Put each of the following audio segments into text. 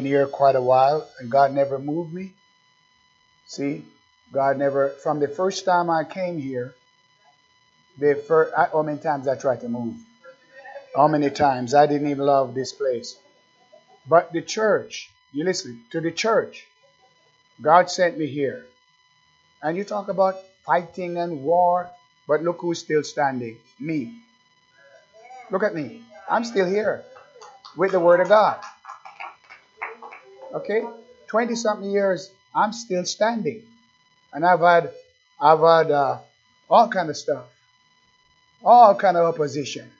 been here quite a while, and God never moved me. See, God never, from the first time I came here, the first, how many times I tried to move? How many times? I didn't even love this place. But the church, you listen to the church. God sent me here. And you talk about fighting and war, but look who's still standing me. Look at me. I'm still here with the Word of God. Okay? 20 something years, I'm still standing. And I've had, I've had uh, all kind of stuff, all kind of opposition.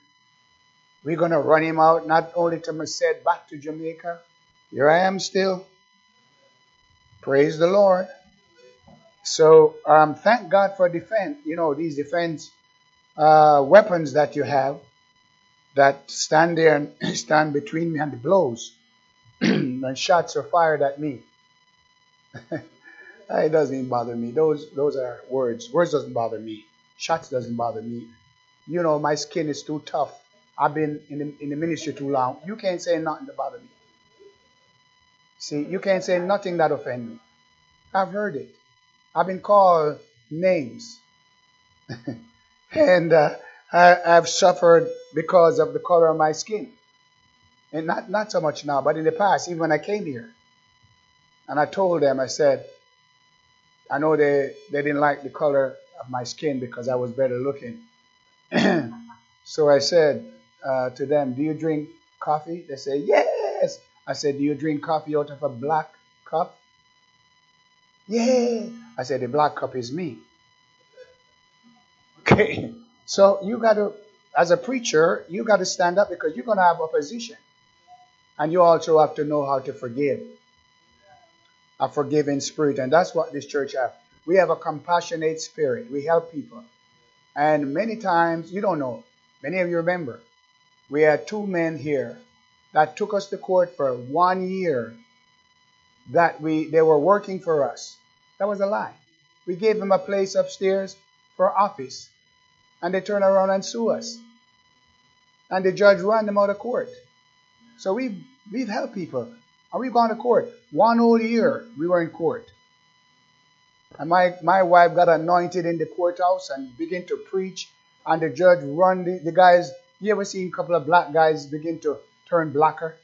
We're going to run him out, not only to Merced, back to Jamaica. Here I am still. Praise the Lord. So um, thank God for defense. You know, these defense uh, weapons that you have that stand there and stand between me and the blows. and shots are fired at me. it doesn't even bother me. Those those are words. Words doesn't bother me. Shots doesn't bother me. You know, my skin is too tough. I've been in the, in the ministry too long. You can't say nothing to bother me. See, you can't say nothing that offend me. I've heard it. I've been called names. and uh, I, have suffered because of the color of my skin. And not, not so much now, but in the past, even when I came here. And I told them, I said, I know they, they didn't like the color of my skin because I was better looking. so I said uh, to them, Do you drink coffee? They said, Yes. I said, Do you drink coffee out of a black cup? Yeah. I said, The black cup is me. Okay. So you got to, as a preacher, you got to stand up because you're going to have opposition. And you also have to know how to forgive. A forgiving spirit. And that's what this church has. We have a compassionate spirit. We help people. And many times, you don't know, many of you remember, we had two men here that took us to court for one year that we they were working for us. That was a lie. We gave them a place upstairs for office, and they turned around and sue us. And the judge ran them out of court. So we've we've helped people. And we've gone to court. One whole year we were in court. And my, my wife got anointed in the courthouse and began to preach. And the judge run the, the guys. You ever seen a couple of black guys begin to turn blacker?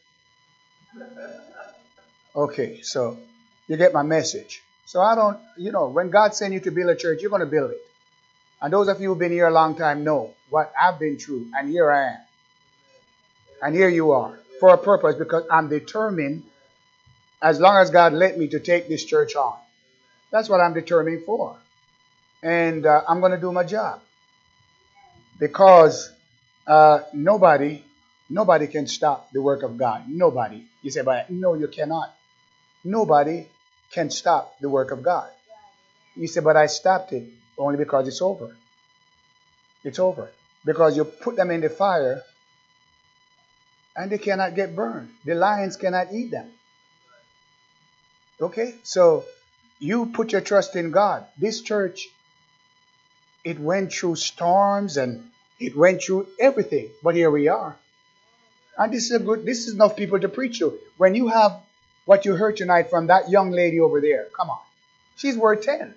Okay, so you get my message. So I don't, you know, when God sends you to build a church, you're going to build it. And those of you who've been here a long time know what I've been through, and here I am. And here you are for a purpose because I'm determined, as long as God let me, to take this church on. That's what I'm determined for. And uh, I'm going to do my job. Because uh, nobody, nobody can stop the work of God. Nobody. You say, but no, you cannot. Nobody can stop the work of God. You say, but I stopped it only because it's over. It's over. Because you put them in the fire and they cannot get burned. The lions cannot eat them. Okay? So you put your trust in God. This church, it went through storms and it went through everything, but here we are. And this is a good, this is enough people to preach to. When you have what you heard tonight from that young lady over there, come on. She's worth 10.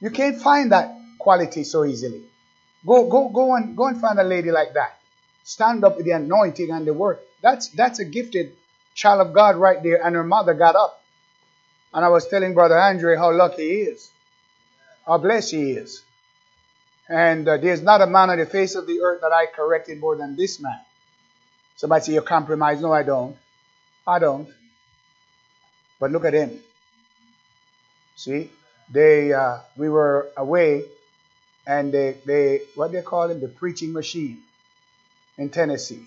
You can't find that quality so easily. Go, go, go and go and find a lady like that. Stand up with the anointing and the word. That's that's a gifted child of God right there. And her mother got up. And I was telling Brother Andre how lucky he is, how blessed he is. And uh, there's not a man on the face of the earth that I corrected more than this man. Somebody say you compromise. No, I don't. I don't. But look at him. See, they uh, we were away, and they they what they call him the preaching machine in Tennessee.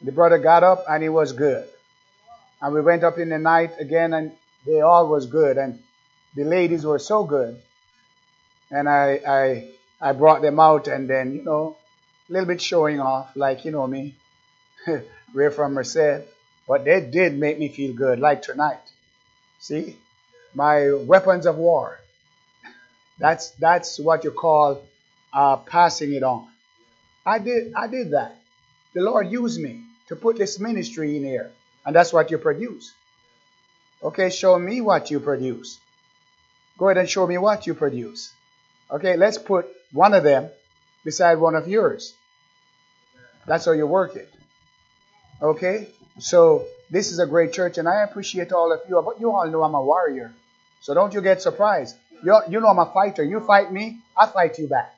The brother got up and he was good. And we went up in the night again and they all was good and the ladies were so good. And I I I brought them out and then, you know, a little bit showing off, like you know me. We're from Merced. But they did make me feel good, like tonight. See? My weapons of war. That's that's what you call uh, passing it on. I did I did that. The Lord used me to put this ministry in here. And that's what you produce. Okay, show me what you produce. Go ahead and show me what you produce. Okay, let's put one of them beside one of yours. That's how you work it. Okay? So, this is a great church, and I appreciate all of you. But you all know I'm a warrior. So don't you get surprised. you you know I'm a fighter. You fight me, I fight you back.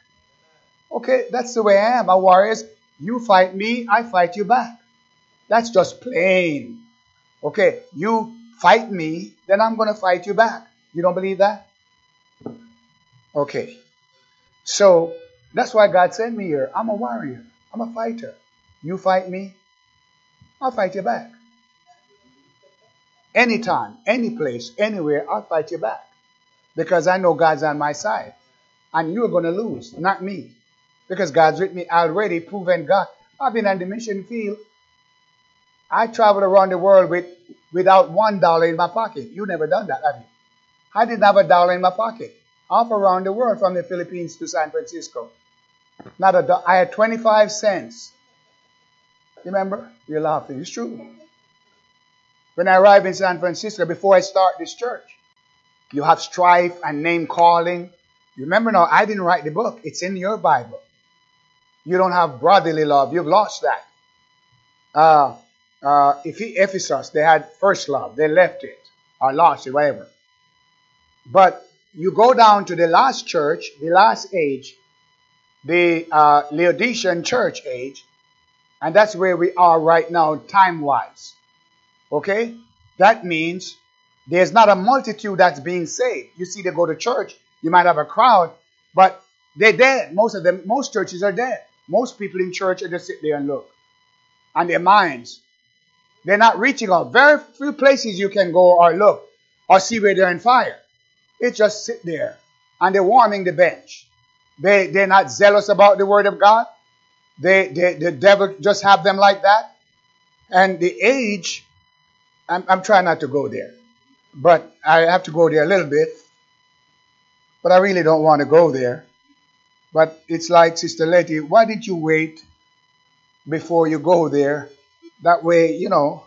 Okay, that's the way I am. A warrior. You fight me, I fight you back. That's just plain. Okay, you fight me, then I'm going to fight you back. You don't believe that? Okay. So that's why God sent me here. I'm a warrior. I'm a fighter. You fight me, I'll fight you back. Anytime, any place, anywhere, I'll fight you back. Because I know God's on my side. And you're going to lose, not me. Because God's with me already, proven God. I've been on the mission field. I traveled around the world with without one dollar in my pocket. You never done that, have you? I didn't have a dollar in my pocket. Off around the world from the Philippines to San Francisco. Not a do- I had 25 cents. Remember? You're laughing. It's true. When I arrived in San Francisco, before I start this church, you have strife and name calling. Remember now, I didn't write the book. It's in your Bible. You don't have brotherly love. You've lost that. Uh, uh, Ephesus, they had first love. They left it or lost it, whatever. But you go down to the last church, the last age, the uh, Laodicean church age, and that's where we are right now, time wise. Okay? That means there's not a multitude that's being saved. You see, they go to church, you might have a crowd, but they're dead. Most of them, most churches are dead. Most people in church are just sit there and look. And their minds, they're not reaching out. Very few places you can go or look or see where they're in fire. They just sit there and they're warming the bench. They, they're not zealous about the word of God. They, they, the devil just have them like that. And the age, I'm, I'm trying not to go there, but I have to go there a little bit. But I really don't want to go there. But it's like, Sister Letty, why did you wait before you go there? That way, you know.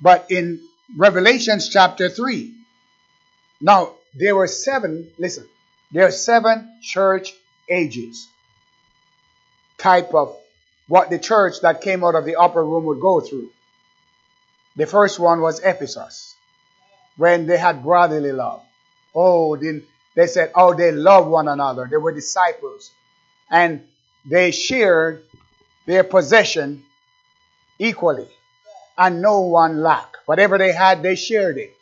But in Revelations chapter 3, now there were seven, listen, there are seven church ages type of what the church that came out of the upper room would go through. The first one was Ephesus, when they had brotherly love. Oh, they said, oh, they love one another. They were disciples. And they shared their possession equally. And no one lacked. Whatever they had, they shared it.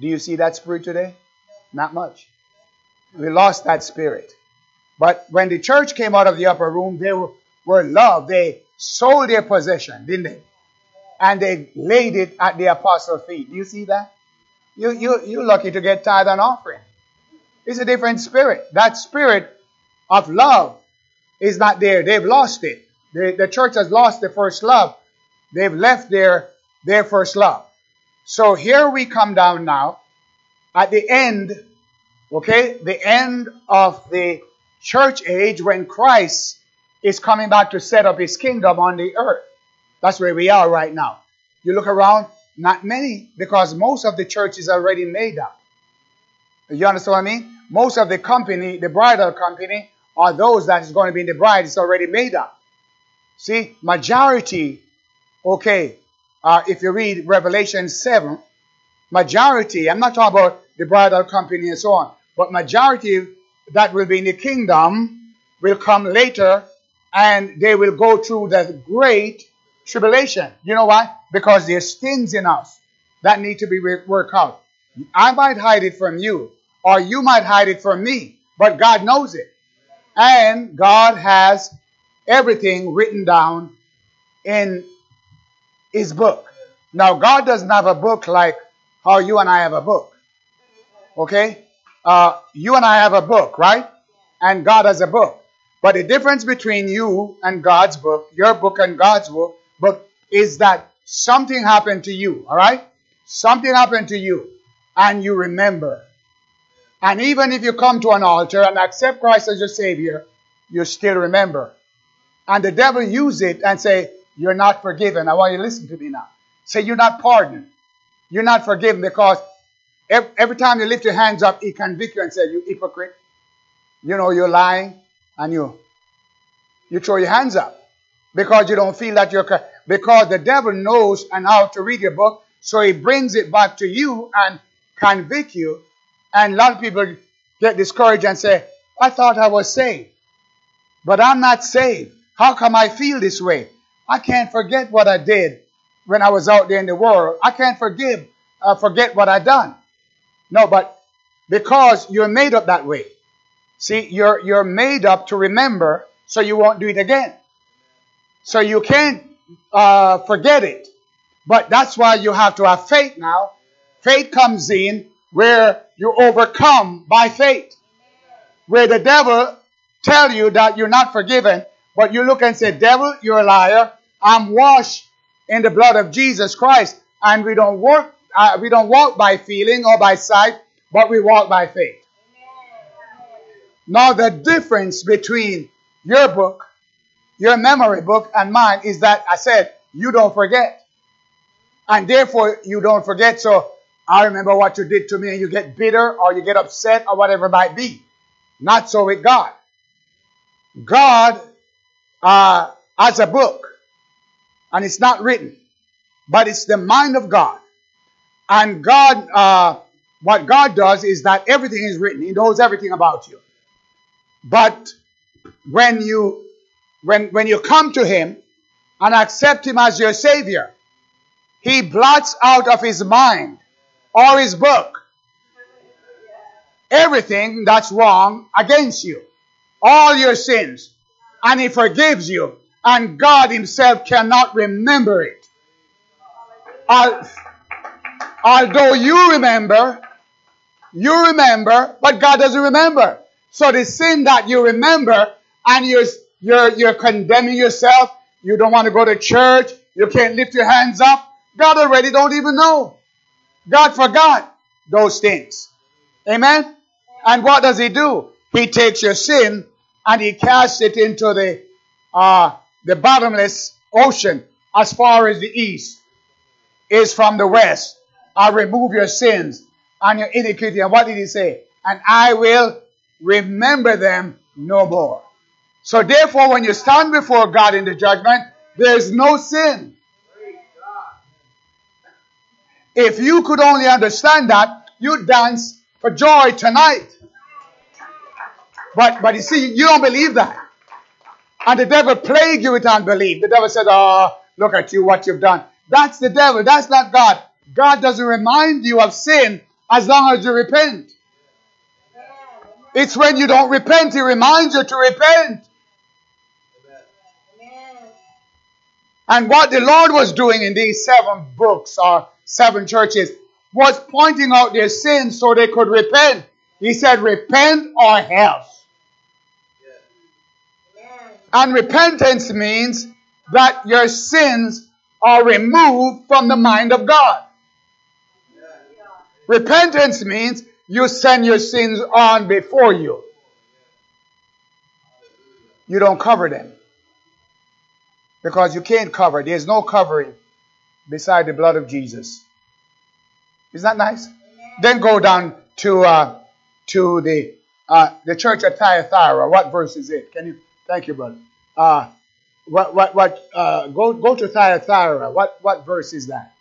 Do you see that spirit today? Not much. We lost that spirit. But when the church came out of the upper room, they were, were loved. They sold their possession, didn't they? And they laid it at the apostles' feet. Do you see that? You, you, you're lucky to get tithe and offering. It's a different spirit. That spirit of love is not there. They've lost it. The, the church has lost the first love. They've left their, their first love. So here we come down now at the end, okay, the end of the church age when Christ is coming back to set up his kingdom on the earth. That's where we are right now. You look around, not many, because most of the church is already made up. You understand what I mean? Most of the company, the bridal company, are those that is going to be in the bride, It's already made up. See, majority, okay, uh, if you read Revelation 7, majority, I'm not talking about the bridal company and so on, but majority that will be in the kingdom will come later and they will go through the great tribulation. You know why? Because there's things in us that need to be worked out. I might hide it from you, or you might hide it from me, but God knows it. And God has everything written down in His book. Now, God doesn't have a book like how you and I have a book. Okay? Uh, you and I have a book, right? And God has a book. But the difference between you and God's book, your book and God's book, book is that something happened to you, all right? Something happened to you, and you remember. And even if you come to an altar and accept Christ as your Savior, you still remember. And the devil use it and say, You're not forgiven. I want you to listen to me now. say you're not pardoned. You're not forgiven because every, time you lift your hands up, he convict you and say, you hypocrite. You know you're lying and you you throw your hands up because you don't feel that you're because the devil knows and how to read your book, so he brings it back to you and convict you. And a lot of people get discouraged and say, I thought I was saved, but I'm not saved. How come I feel this way? I can't forget what I did when I was out there in the world. I can't forgive, uh, forget what I done. No, but because you're made up that way. See, you're, you're made up to remember so you won't do it again. So you can't uh, forget it. But that's why you have to have faith now. Faith comes in where you overcome by faith. Where the devil tell you that you're not forgiven, but you look and say, devil, you're a liar. I'm washed in the blood of Jesus Christ. And we don't work, uh, we don't walk by feeling or by sight, but we walk by faith. Now the difference between your book, your memory book, and mine is that I said, you don't forget. And therefore, you don't forget. So I remember what you did to me, and you get bitter or you get upset or whatever it might be. Not so with God. God uh, has a book, and it's not written, but it's the mind of God. And God, uh, what God does is that everything is written. He knows everything about you. But when you when when you come to him and accept him as your savior, he blots out of his mind or his book everything that's wrong against you, all your sins, and he forgives you, and God himself cannot remember it. Although you remember, you remember, but God doesn't remember. So the sin that you remember and you're, you're, you're condemning yourself, you don't want to go to church, you can't lift your hands up, God already don't even know. God forgot those things. Amen? And what does he do? He takes your sin and he casts it into the, uh, the bottomless ocean as far as the east is from the west. I remove your sins and your iniquity. And what did he say? And I will remember them no more. So therefore, when you stand before God in the judgment, there's no sin. If you could only understand that, you'd dance for joy tonight. But, but you see, you don't believe that. And the devil plagued you with unbelief. The devil said, Oh, look at you, what you've done. That's the devil. That's not God. God doesn't remind you of sin as long as you repent. It's when you don't repent, He reminds you to repent. And what the Lord was doing in these seven books or seven churches was pointing out their sins so they could repent. He said, repent or else. And repentance means that your sins are removed from the mind of God. Repentance means you send your sins on before you. You don't cover them. Because you can't cover. There's no covering beside the blood of Jesus. Isn't that nice? Then go down to uh, to the uh, the church at Thyatira. What verse is it? Can you? Thank you, brother. Uh, what what what? Uh, go go to Thyatira. What what verse is that?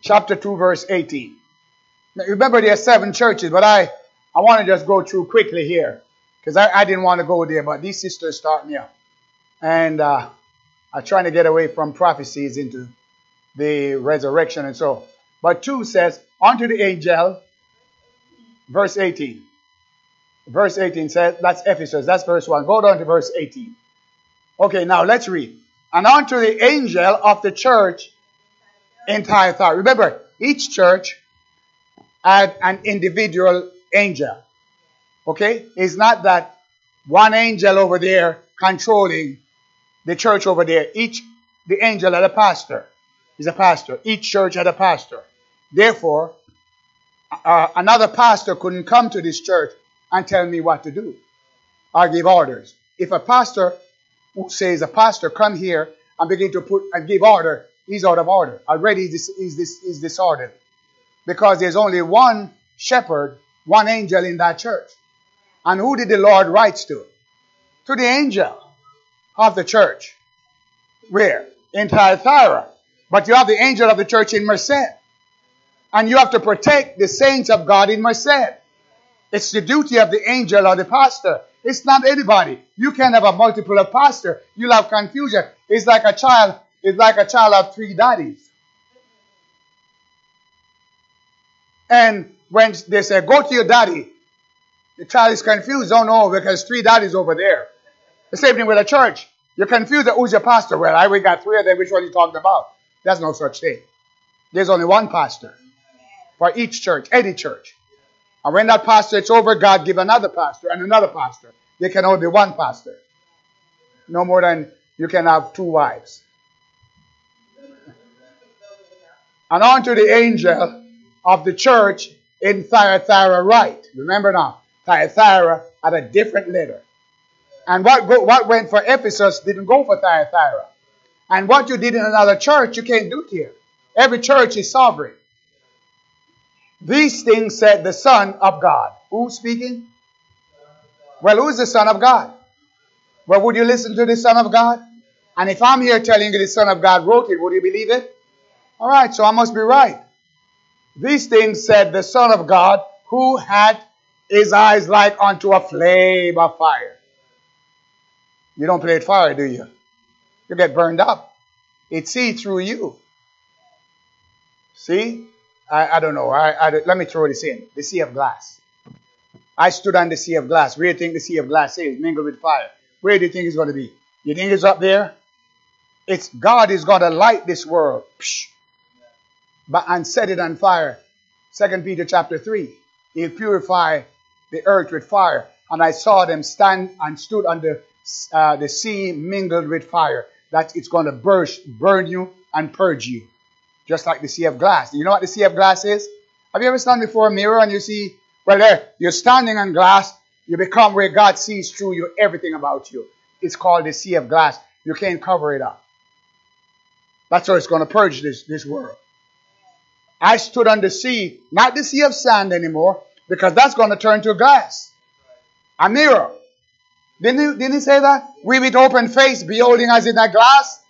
Chapter two, verse eighteen. Now, remember, there are seven churches, but I, I want to just go through quickly here because I, I didn't want to go there, but these sisters start me up. And uh, I'm trying to get away from prophecies into the resurrection and so. But 2 says, Unto the angel, verse 18. Verse 18 says, that's Ephesus, that's verse 1. Go down to verse 18. Okay, now let's read. And unto the angel of the church in Thyatira. Remember, each church had an individual angel. Okay? It's not that one angel over there controlling the church over there. Each, the angel had a pastor. He's a pastor. Each church had a pastor. Therefore, uh, another pastor couldn't come to this church and tell me what to do or give orders. If a pastor who says a pastor come here and begin to put and give order, he's out of order. Already he's, he's, he's disordered. Because there's only one shepherd, one angel in that church. And who did the Lord write to? To the angel of the church. Where? In Thyatira. But you have the angel of the church in Merced. And you have to protect the saints of God in Merced. It's the duty of the angel or the pastor. It's not anybody. You can't have a multiple of pastor. You'll have confusion. It's like a child. It's like a child of three daddies. And when they say, go to your daddy, the child is confused. Oh, Don't know because three daddies over there. The same thing with a church. You're confused. Who's your pastor? Well, I we got three of them. Which one you talking about? There's no such thing. There's only one pastor for each church, any church. And when that pastor is over, God give another pastor and another pastor. There can only be one pastor. No more than you can have two wives. And on to the angel of the church in Thyatira write. Remember now, Thyatira had a different letter. And what, what went for Ephesus didn't go for Thyatira. And what you did in another church, you can't do here. Every church is sovereign. These things said the Son of God. Who's speaking? Well, who's the Son of God? Well, would you listen to the Son of God? And if I'm here telling you the Son of God wrote it, would you believe it? All right, so I must be right. These things said the Son of God, who had his eyes like unto a flame of fire. You don't play with fire, do you? You get burned up. It see through you. See? I, I don't know. I, I, let me throw this in. The sea of glass. I stood on the sea of glass. Where do you think the sea of glass is? Mingled with fire. Where do you think it's going to be? You think it's up there? It's God is going to light this world. Psh, but, and set it on fire. Second Peter chapter 3. He'll purify the earth with fire. And I saw them stand and stood on the, uh, the sea mingled with fire. That it's going to burst, burn you and purge you just like the sea of glass. You know what the sea of glass is? Have you ever stand before a mirror and you see, well, there, you're standing on glass, you become where God sees through you everything about you. It's called the sea of glass. You can't cover it up. That's how it's going to purge this, this world. I stood on the sea, not the sea of sand anymore, because that's going to turn to glass. A mirror. Didn't he, didn't he say that? We with open face, beholding as in a glass.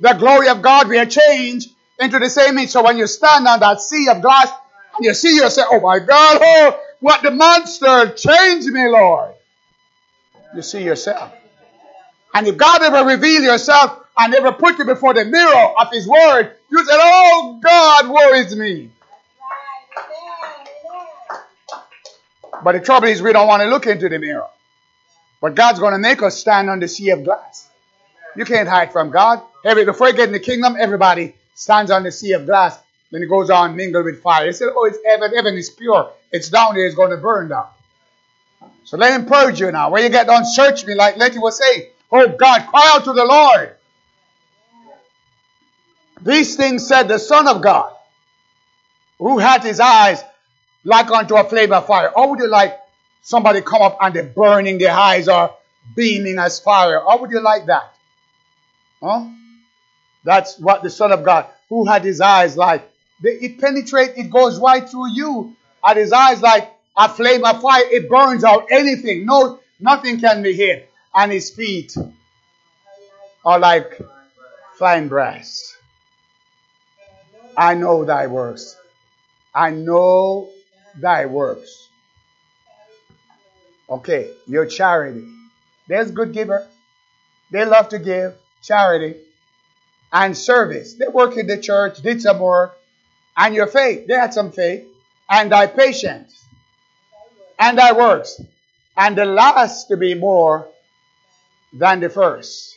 The glory of God, we are changed into the same image. So when you stand on that sea of glass and you see yourself, oh my God, oh, what the monster changed me, Lord. You see yourself. And if God ever revealed yourself and ever put you before the mirror of His Word, you said, oh God, woe is me. But the trouble is we don't want to look into the mirror. But God's going to make us stand on the sea of glass. You can't hide from God. Every, before you get in the kingdom, everybody stands on the sea of glass. Then it goes on mingled with fire. He said, Oh, it's heaven. Heaven is pure. It's down there. It's going to burn down. So let him purge you now. When you get done, search me like Letty was saying. Oh God, cry out to the Lord. These things said the Son of God, who had his eyes like unto a flame of fire. How would you like somebody come up and they're burning their eyes are beaming as fire? How would you like that? Huh? That's what the Son of God, who had his eyes like, it penetrates, it goes right through you. Had his eyes like a flame of fire, it burns out anything. No, nothing can be hid. And his feet are like fine brass. I know thy works. I know thy works. Okay, your charity. There's good giver. They love to give charity and service. They work in the church, did some work, and your faith. They had some faith, and thy patience, and thy works, and the last to be more than the first.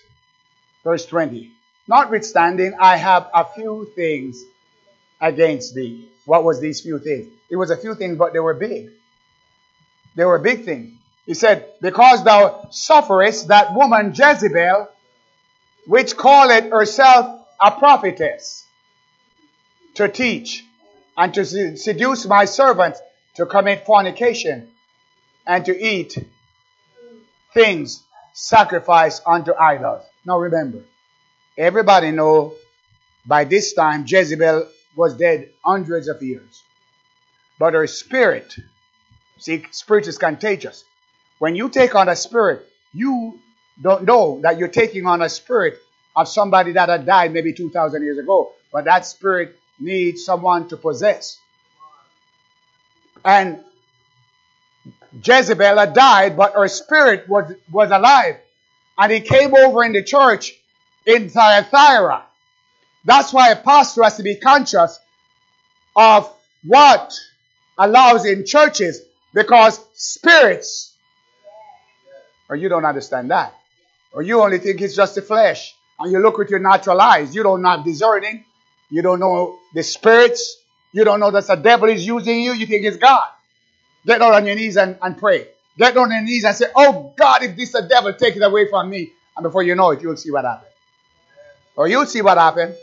Verse 20. Notwithstanding, I have a few things against thee. What was these few things? It was a few things, but they were big. They were big things. He said, Because thou sufferest that woman Jezebel, which calleth herself a prophetess, to teach and to seduce my servants to commit fornication and to eat things sacrificed unto idols. Now remember, everybody know By this time, Jezebel was dead hundreds of years. But her spirit, see, spirit is contagious. When you take on a spirit, you don't know that you're taking on a spirit of somebody that had died maybe 2,000 years ago. But that spirit needs someone to possess. And Jezebel had died, but her spirit was, was alive. And he came over in the church in Thyatira. That's why a pastor has to be conscious of what allows in churches because spirits, or you don't understand that, or you only think it's just the flesh, and you look with your natural eyes. You don't have discerning. You don't know the spirits. You don't know that the devil is using you. You think it's God. Get down on your knees and, and pray. Get down on your knees and say, Oh God, if this is the devil, take it away from me. And before you know it, you'll see what happened. Or you'll see what happened.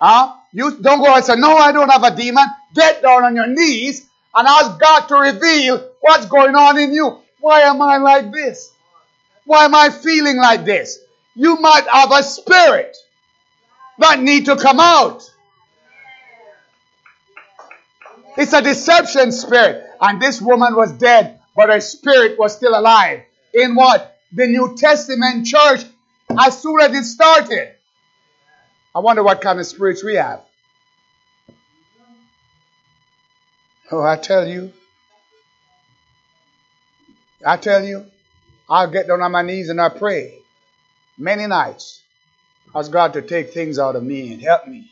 Huh? You don't go and say, No, I don't have a demon. Get down on your knees and ask God to reveal what's going on in you. Why am I like this? Why am I feeling like this? You might have a spirit that need to come out. It's a deception spirit. And this woman was dead, but her spirit was still alive. In what? The New Testament church, as soon as it started. I wonder what kind of spirits we have. Oh, I tell you. I tell you, I'll get down on my knees and I pray many nights. Ask God to take things out of me and help me.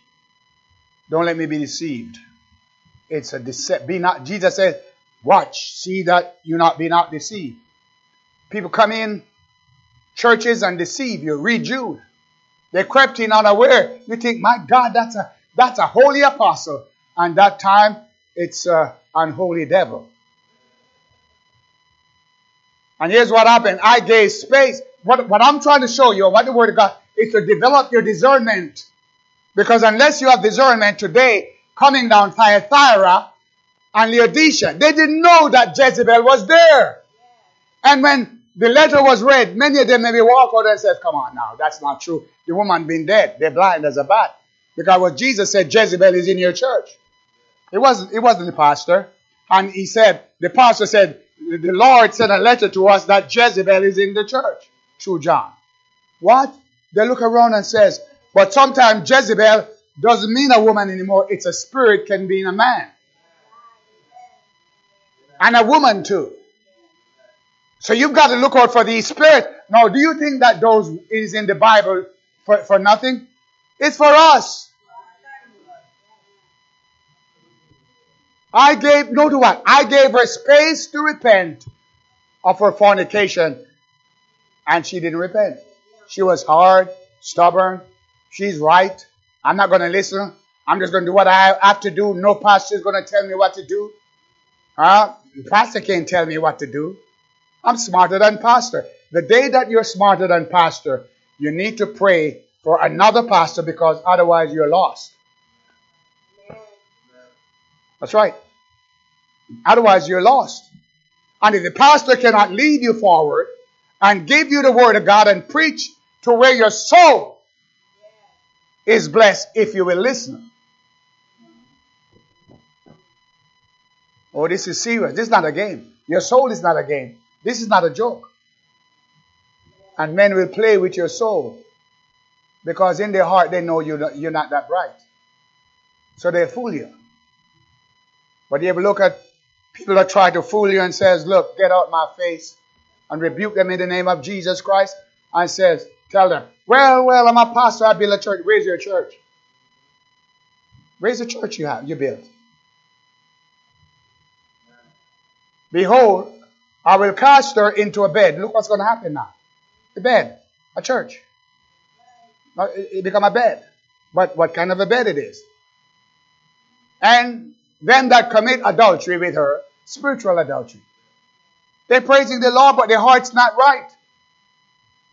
Don't let me be deceived. It's a deceit. Be not. Jesus said, "Watch, see that you not be not deceived." People come in churches and deceive you. Read Jude. They crept in unaware. You think, my God, that's a that's a holy apostle, and that time it's an unholy devil. And here's what happened. I gave space. What, what I'm trying to show you, what the word of God, is to develop your discernment. Because unless you have discernment today, coming down Thyatira and Laodicea. They didn't know that Jezebel was there. And when the letter was read, many of them maybe walk out and said, Come on now, that's not true. The woman been dead. They're blind as a bat. Because what Jesus said, Jezebel is in your church. It wasn't, it wasn't the pastor. And he said, the pastor said, the Lord sent a letter to us that Jezebel is in the church through John. What? They look around and says, but sometimes Jezebel doesn't mean a woman anymore. It's a spirit can be in a man. And a woman too. So you've got to look out for these spirits. Now, do you think that those is in the Bible for, for nothing? It's for us. I gave, no to what? I gave her space to repent of her fornication and she didn't repent. She was hard, stubborn. She's right. I'm not going to listen. I'm just going to do what I have to do. No pastor is going to tell me what to do. Huh? Pastor can't tell me what to do. I'm smarter than pastor. The day that you're smarter than pastor, you need to pray for another pastor because otherwise you're lost. That's right. Otherwise you're lost. And if the pastor cannot lead you forward and give you the word of God and preach to where your soul is blessed if you will listen. Oh, this is serious. This is not a game. Your soul is not a game. This is not a joke. And men will play with your soul because in their heart they know you're not, you're not that bright. So they fool you. But you ever look at people that try to fool you and says, look, get out my face and rebuke them in the name of Jesus Christ and says, tell them, well, well, I'm a pastor. I build a church. Where's your church? Where's the church you have? You built. Behold, I will cast her into a bed. Look what's going to happen now. A bed, a church. It become a bed. But what kind of a bed it is? And them that commit adultery with her, spiritual adultery. They're praising the Lord, but their heart's not right.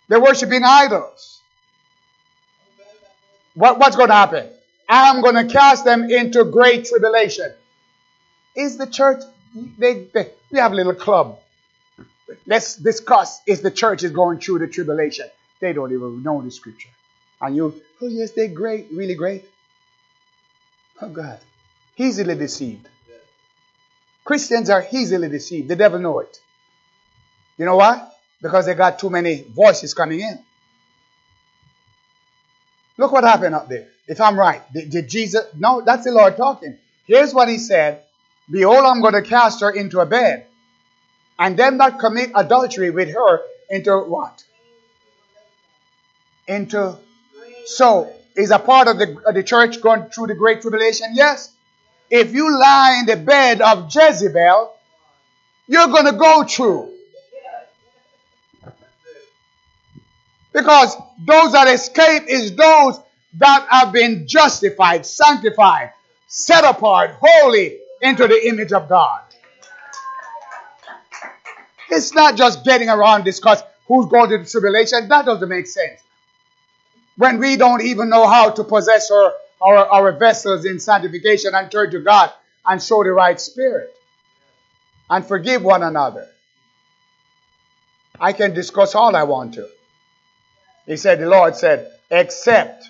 They're worshiping idols. What, what's going to happen? I'm going to cast them into great tribulation. Is the church, they, they, we have a little club. Let's discuss if the church is going through the tribulation. They don't even know the scripture. And you, oh yes, they're great, really great. Oh God. Easily deceived. Christians are easily deceived. The devil know it. You know why? Because they got too many voices coming in. Look what happened up there. If I'm right, did, did Jesus? No, that's the Lord talking. Here's what He said: Behold, I'm going to cast her into a bed, and them that commit adultery with her into what? Into so is a part of the, of the church going through the great tribulation? Yes. If you lie in the bed of Jezebel, you're going to go through. Because those that escape is those that have been justified, sanctified, set apart, holy into the image of God. It's not just getting around discuss who's going to the tribulation. That doesn't make sense. When we don't even know how to possess our, our, our vessels in sanctification and turn to God and show the right spirit and forgive one another. I can discuss all I want to. He said, the Lord said, except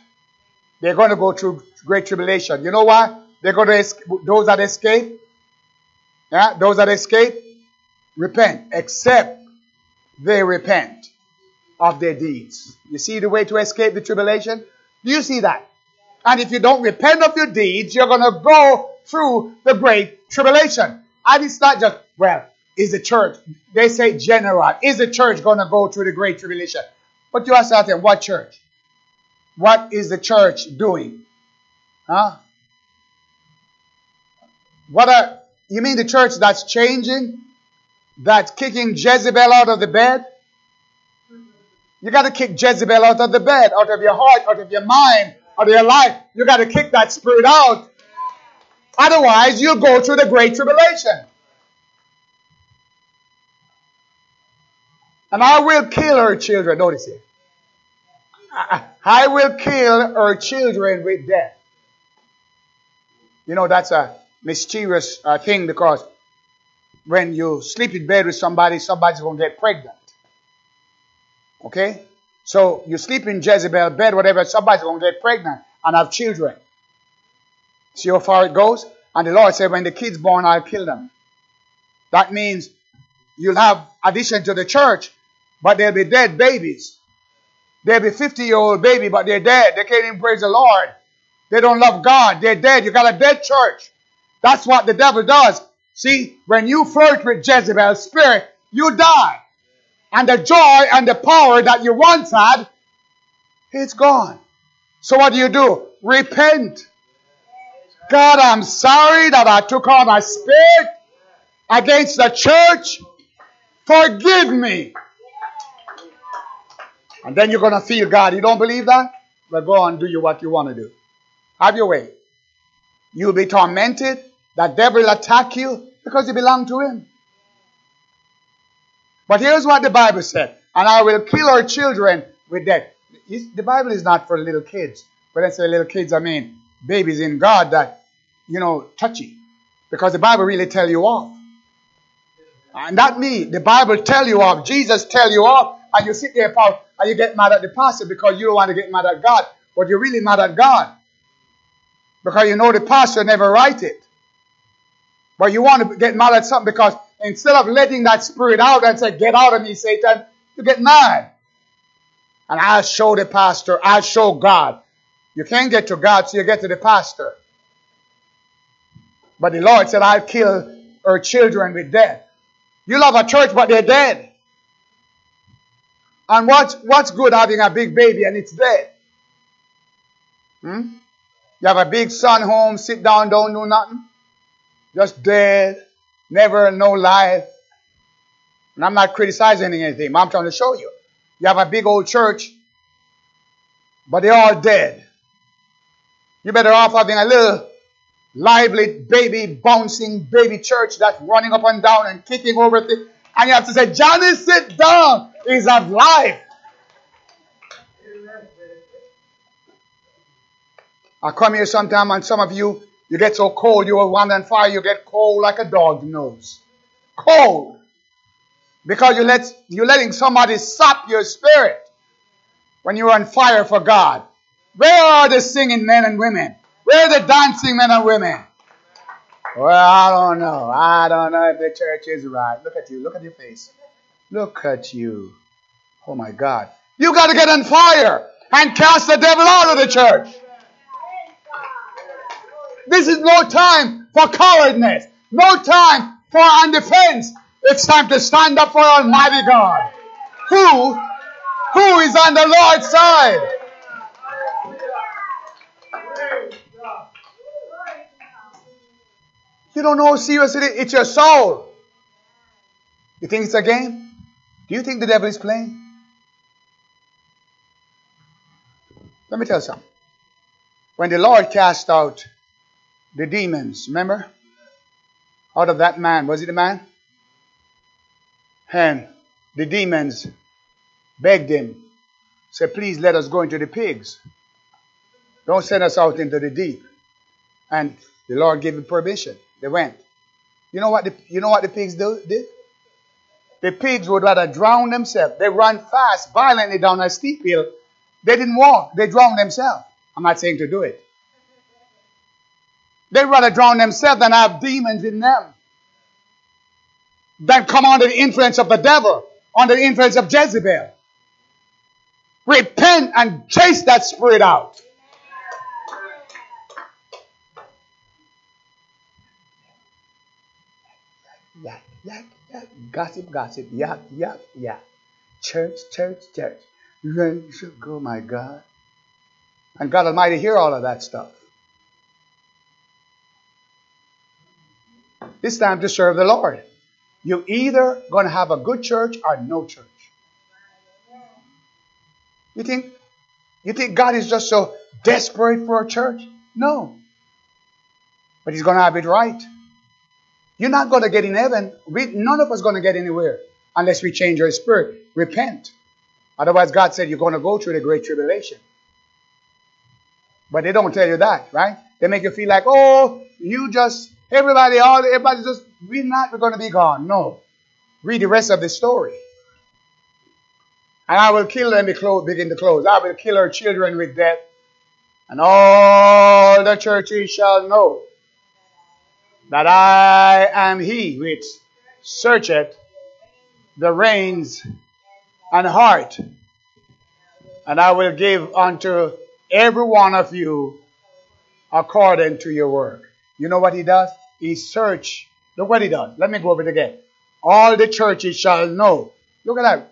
they're going to go through great tribulation. You know why? They're going to escape, those that escape, yeah, those that escape, repent, except they repent of their deeds. You see the way to escape the tribulation? Do you see that? And if you don't repent of your deeds, you're going to go through the great tribulation. And it's not just, well, is the church, they say general, is the church going to go through the great tribulation? But you ask out what church? What is the church doing? Huh? What are, you mean the church that's changing? That's kicking Jezebel out of the bed? You got to kick Jezebel out of the bed, out of your heart, out of your mind, of your life. You got to kick that spirit out. Otherwise, you'll go through the great tribulation. And I will kill her children. Notice it. I will kill her children with death. You know, that's a mysterious uh, thing because when you sleep in bed with somebody, somebody's going to get pregnant. Okay? So you sleep in Jezebel bed, whatever, somebody's going to get pregnant and have children. See how far it goes? And the Lord said, when the kid's born, I'll kill them. That means you'll have addition to the church, but they'll be dead babies. They'll be 50 year old baby, but they're dead. They can't even praise the Lord. They don't love God. They're dead. You got a dead church. That's what the devil does. See, when you flirt with Jezebel's spirit, you die. And the joy and the power that you once had, it's gone. So what do you do? Repent. God, I'm sorry that I took on a spirit against the church. Forgive me. And then you're going to feel God. You don't believe that? Well, go on, do you what you want to do. Have your way. You'll be tormented. That devil will attack you because you belong to him. But here's what the Bible said. And I will kill our children with death. The Bible is not for little kids. When I say little kids, I mean babies in God that, you know, touchy. Because the Bible really tell you off. And not me. The Bible tell you off. Jesus tell you off. And you sit there, Paul, and you get mad at the pastor because you don't want to get mad at God. But you're really mad at God. Because you know the pastor never write it. But you want to get mad at something because instead of letting that spirit out and say, get out of me, Satan, you get mad. And I'll show the pastor, I'll show God. You can't get to God, so you get to the pastor. But the Lord said, I'll kill her children with death. You love a church, but they're dead. And what's, what's good having a big baby and it's dead? Hmm? You have a big son home, sit down, don't do nothing. Just dead, never no life. And I'm not criticizing anything, I'm trying to show you. You have a big old church, but they're all dead. You better off having a little lively baby, bouncing baby church that's running up and down and kicking over things. And you have to say, Johnny, sit down. He's of life. I come here sometime and some of you, you get so cold, you are one on fire, you get cold like a dog nose. Cold. Because you let, you're letting somebody sap your spirit when you're on fire for God. Where are the singing men and women? Where are the dancing men and women? Well, I don't know. I don't know if the church is right. Look at you. Look at your face. Look at you. Oh my God. You got to get on fire and cast the devil out of the church. This is no time for cowardness. No time for undefense. It's time to stand up for Almighty God. Who, who is on the Lord's side? You don't know how serious it is. It's your soul. You think it's a game? Do you think the devil is playing? Let me tell you something. When the Lord cast out the demons, remember? Out of that man, was it a man? And the demons begged him, said, Please let us go into the pigs. Don't send us out into the deep. And the Lord gave him permission. They went. You know what the, you know what the pigs do, did? The pigs would rather drown themselves. They run fast, violently down a steep hill. They didn't walk. They drowned themselves. I'm not saying to do it. They'd rather drown themselves than have demons in them. Than come under the influence of the devil, under the influence of Jezebel. Repent and chase that spirit out. yak, yak, yak, gossip, gossip, yak, yak, yak. Church, church, church. Oh my God. And God Almighty hear all of that stuff. It's time to serve the Lord. You're either going to have a good church or no church. You think you think God is just so desperate for a church? No. But he's going to have it right. You're not going to get in heaven. We, none of us going to get anywhere unless we change our spirit. Repent. Otherwise, God said you're going to go through the great tribulation. But they don't tell you that, right? They make you feel like, oh, you just, everybody, all, everybody just, we're not going to be gone. No. Read the rest of the story. And I will kill them, The clothes begin to close. I will kill her children with death. And all the churches shall know that I am he which searcheth the reins and heart, and I will give unto every one of you according to your work. You know what he does? He search. Look what he does. Let me go over it again. All the churches shall know. Look at that.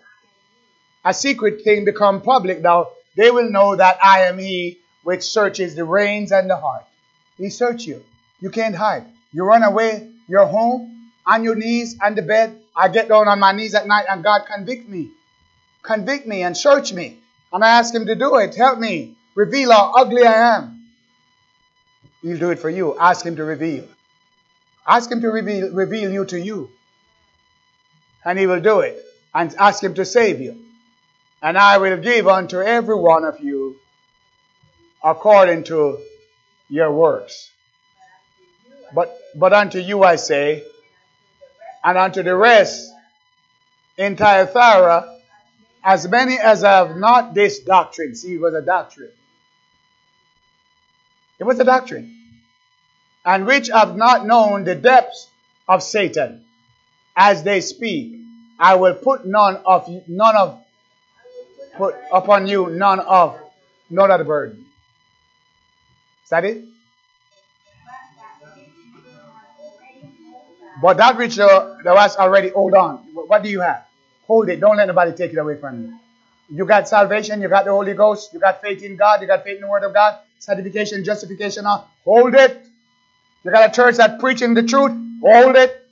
A secret thing become public now. They will know that I am he which searches the reins and the heart. He search you. You can't hide. You run away, you're home, on your knees, on the bed. I get down on my knees at night and God convict me. Convict me and search me. And I ask Him to do it. Help me. Reveal how ugly I am. He'll do it for you. Ask Him to reveal. Ask Him to reveal, reveal you to you. And He will do it. And ask Him to save you. And I will give unto every one of you according to your works. But, but unto you I say, and unto the rest in Thyatira, as many as have not this doctrine. See, it was a doctrine. It was a doctrine. And which have not known the depths of Satan, as they speak, I will put none of none of put upon you none of none of the burden. Is that it? But that which that was already, hold on. What do you have? Hold it. Don't let nobody take it away from you. You got salvation, you got the Holy Ghost, you got faith in God, you got faith in the Word of God, sanctification, justification. Hold it. You got a church that preaching the truth. Hold it.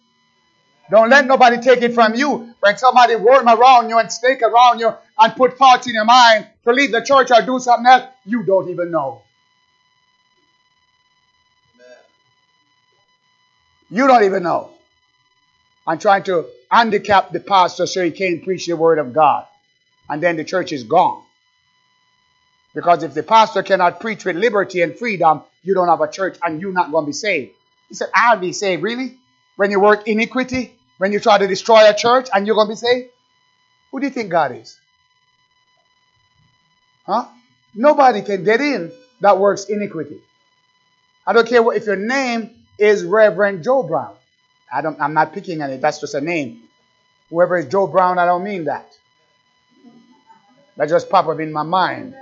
Don't let nobody take it from you. When somebody worm around you and snake around you and put thoughts in your mind to leave the church or do something else, you don't even know. You don't even know. I'm trying to handicap the pastor so he can't preach the word of God. And then the church is gone. Because if the pastor cannot preach with liberty and freedom, you don't have a church and you're not going to be saved. He said, I'll be saved. Really? When you work iniquity? When you try to destroy a church and you're going to be saved? Who do you think God is? Huh? Nobody can get in that works iniquity. I don't care what, if your name is Reverend Joe Brown. I don't, I'm not picking on it. That's just a name. Whoever is Joe Brown, I don't mean that. That just popped up in my mind.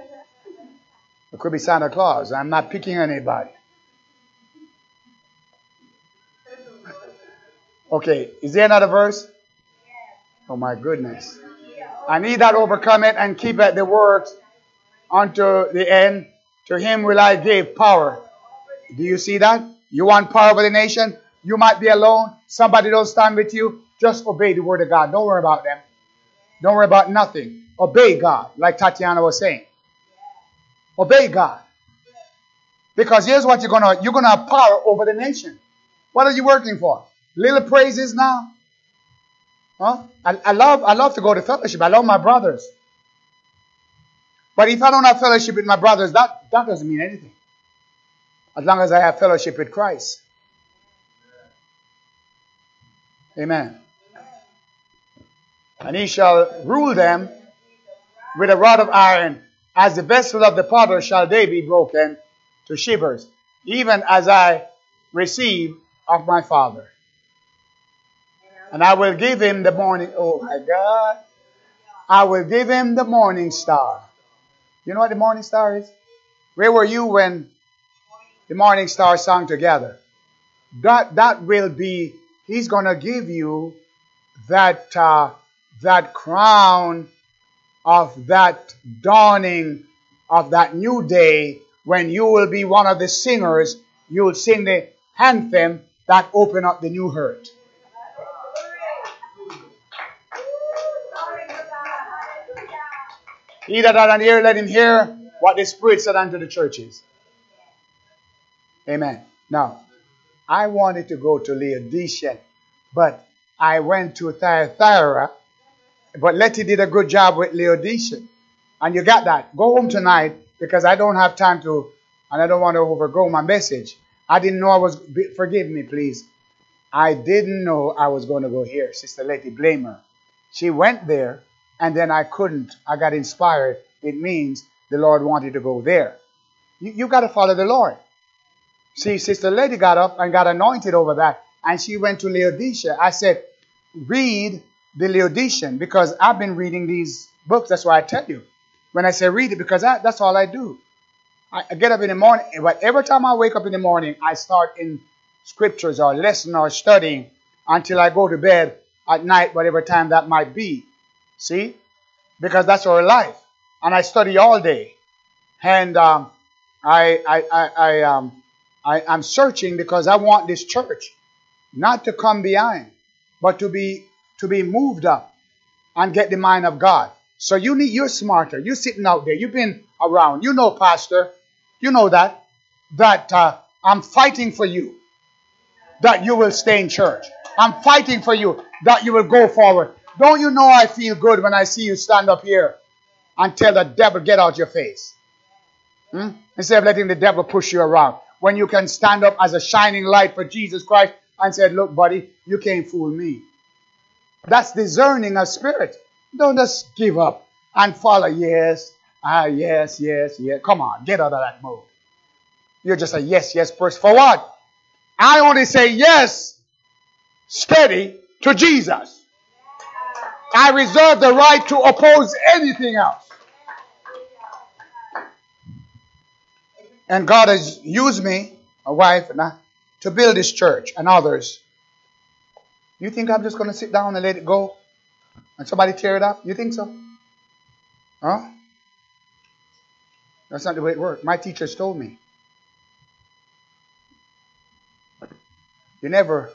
It could be Santa Claus. I'm not picking anybody. Okay, is there another verse? Oh my goodness. I need that overcome it and keep at the works unto the end. To him will I give power. Do you see that? You want power over the nation? You might be alone. Somebody don't stand with you. Just obey the word of God. Don't worry about them. Don't worry about nothing. Obey God, like Tatiana was saying. Obey God. Because here's what you're gonna you're gonna have power over the nation. What are you working for? Little praises now? Huh? I, I love I love to go to fellowship. I love my brothers. But if I don't have fellowship with my brothers, that, that doesn't mean anything. As long as I have fellowship with Christ. Amen. And he shall rule them with a rod of iron. As the vessel of the potter shall they be broken to shivers, even as I receive of my Father. And I will give him the morning. Oh my God. I will give him the morning star. You know what the morning star is? Where were you when the morning star sung together? That that will be. He's gonna give you that uh, that crown of that dawning of that new day when you will be one of the singers. You will sing the anthem that open up the new earth. He that hath an ear, let him hear what the Spirit said unto the churches. Amen. Now, I wanted to go to Laodicea, but I went to Thyatira but Letty did a good job with Laodicea. And you got that. Go home tonight because I don't have time to, and I don't want to overgo my message. I didn't know I was, forgive me, please. I didn't know I was going to go here. Sister Letty, blame her. She went there, and then I couldn't. I got inspired. It means the Lord wanted to go there. You, you got to follow the Lord. See, Sister Letty got up and got anointed over that, and she went to Laodicea. I said, read the Laodicean because I've been reading these books. That's why I tell you. When I say read it, because I, that's all I do. I, I get up in the morning, but every time I wake up in the morning, I start in scriptures or lesson or studying until I go to bed at night, whatever time that might be. See? Because that's our life. And I study all day. And um, I, I, I, I, um, I, I'm searching because I want this church not to come behind, but to be to be moved up and get the mind of God. So you need, you're smarter. You're sitting out there. You've been around. You know, Pastor. You know that. That uh, I'm fighting for you. That you will stay in church. I'm fighting for you. That you will go forward. Don't you know I feel good when I see you stand up here and tell the devil, get out your face? Hmm? Instead of letting the devil push you around. When you can stand up as a shining light for Jesus Christ and say, look, buddy, you can't fool me. That's discerning of spirit. Don't just give up and follow, yes, ah, yes, yes, yes. Come on, get out of that mode. You're just a yes, yes person. For what? I only say yes, steady to Jesus. I reserve the right to oppose anything else. And God has used me, my wife, and I, to build this church and others you think I'm just going to sit down and let it go and somebody tear it up? You think so? Huh? That's not the way it works. My teachers told me. You never,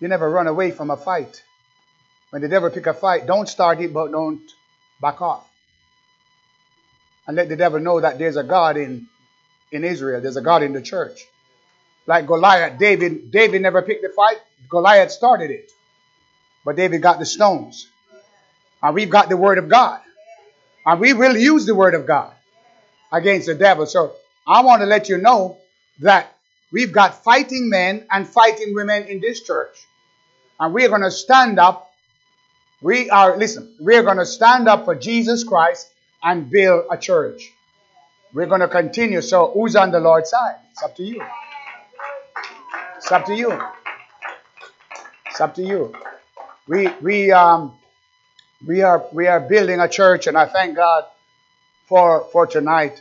you never run away from a fight. When the devil pick a fight, don't start it, but don't back off. And let the devil know that there's a God in, in Israel. There's a God in the church. Like Goliath, David, David never picked the fight. Goliath started it. But David got the stones. And we've got the word of God. And we will use the word of God against the devil. So I want to let you know that we've got fighting men and fighting women in this church. And we're going to stand up. We are, listen, we're going to stand up for Jesus Christ and build a church. We're going to continue. So, who's on the Lord's side? It's up to you. It's up to you. It's up to you. We we um we are we are building a church, and I thank God for for tonight.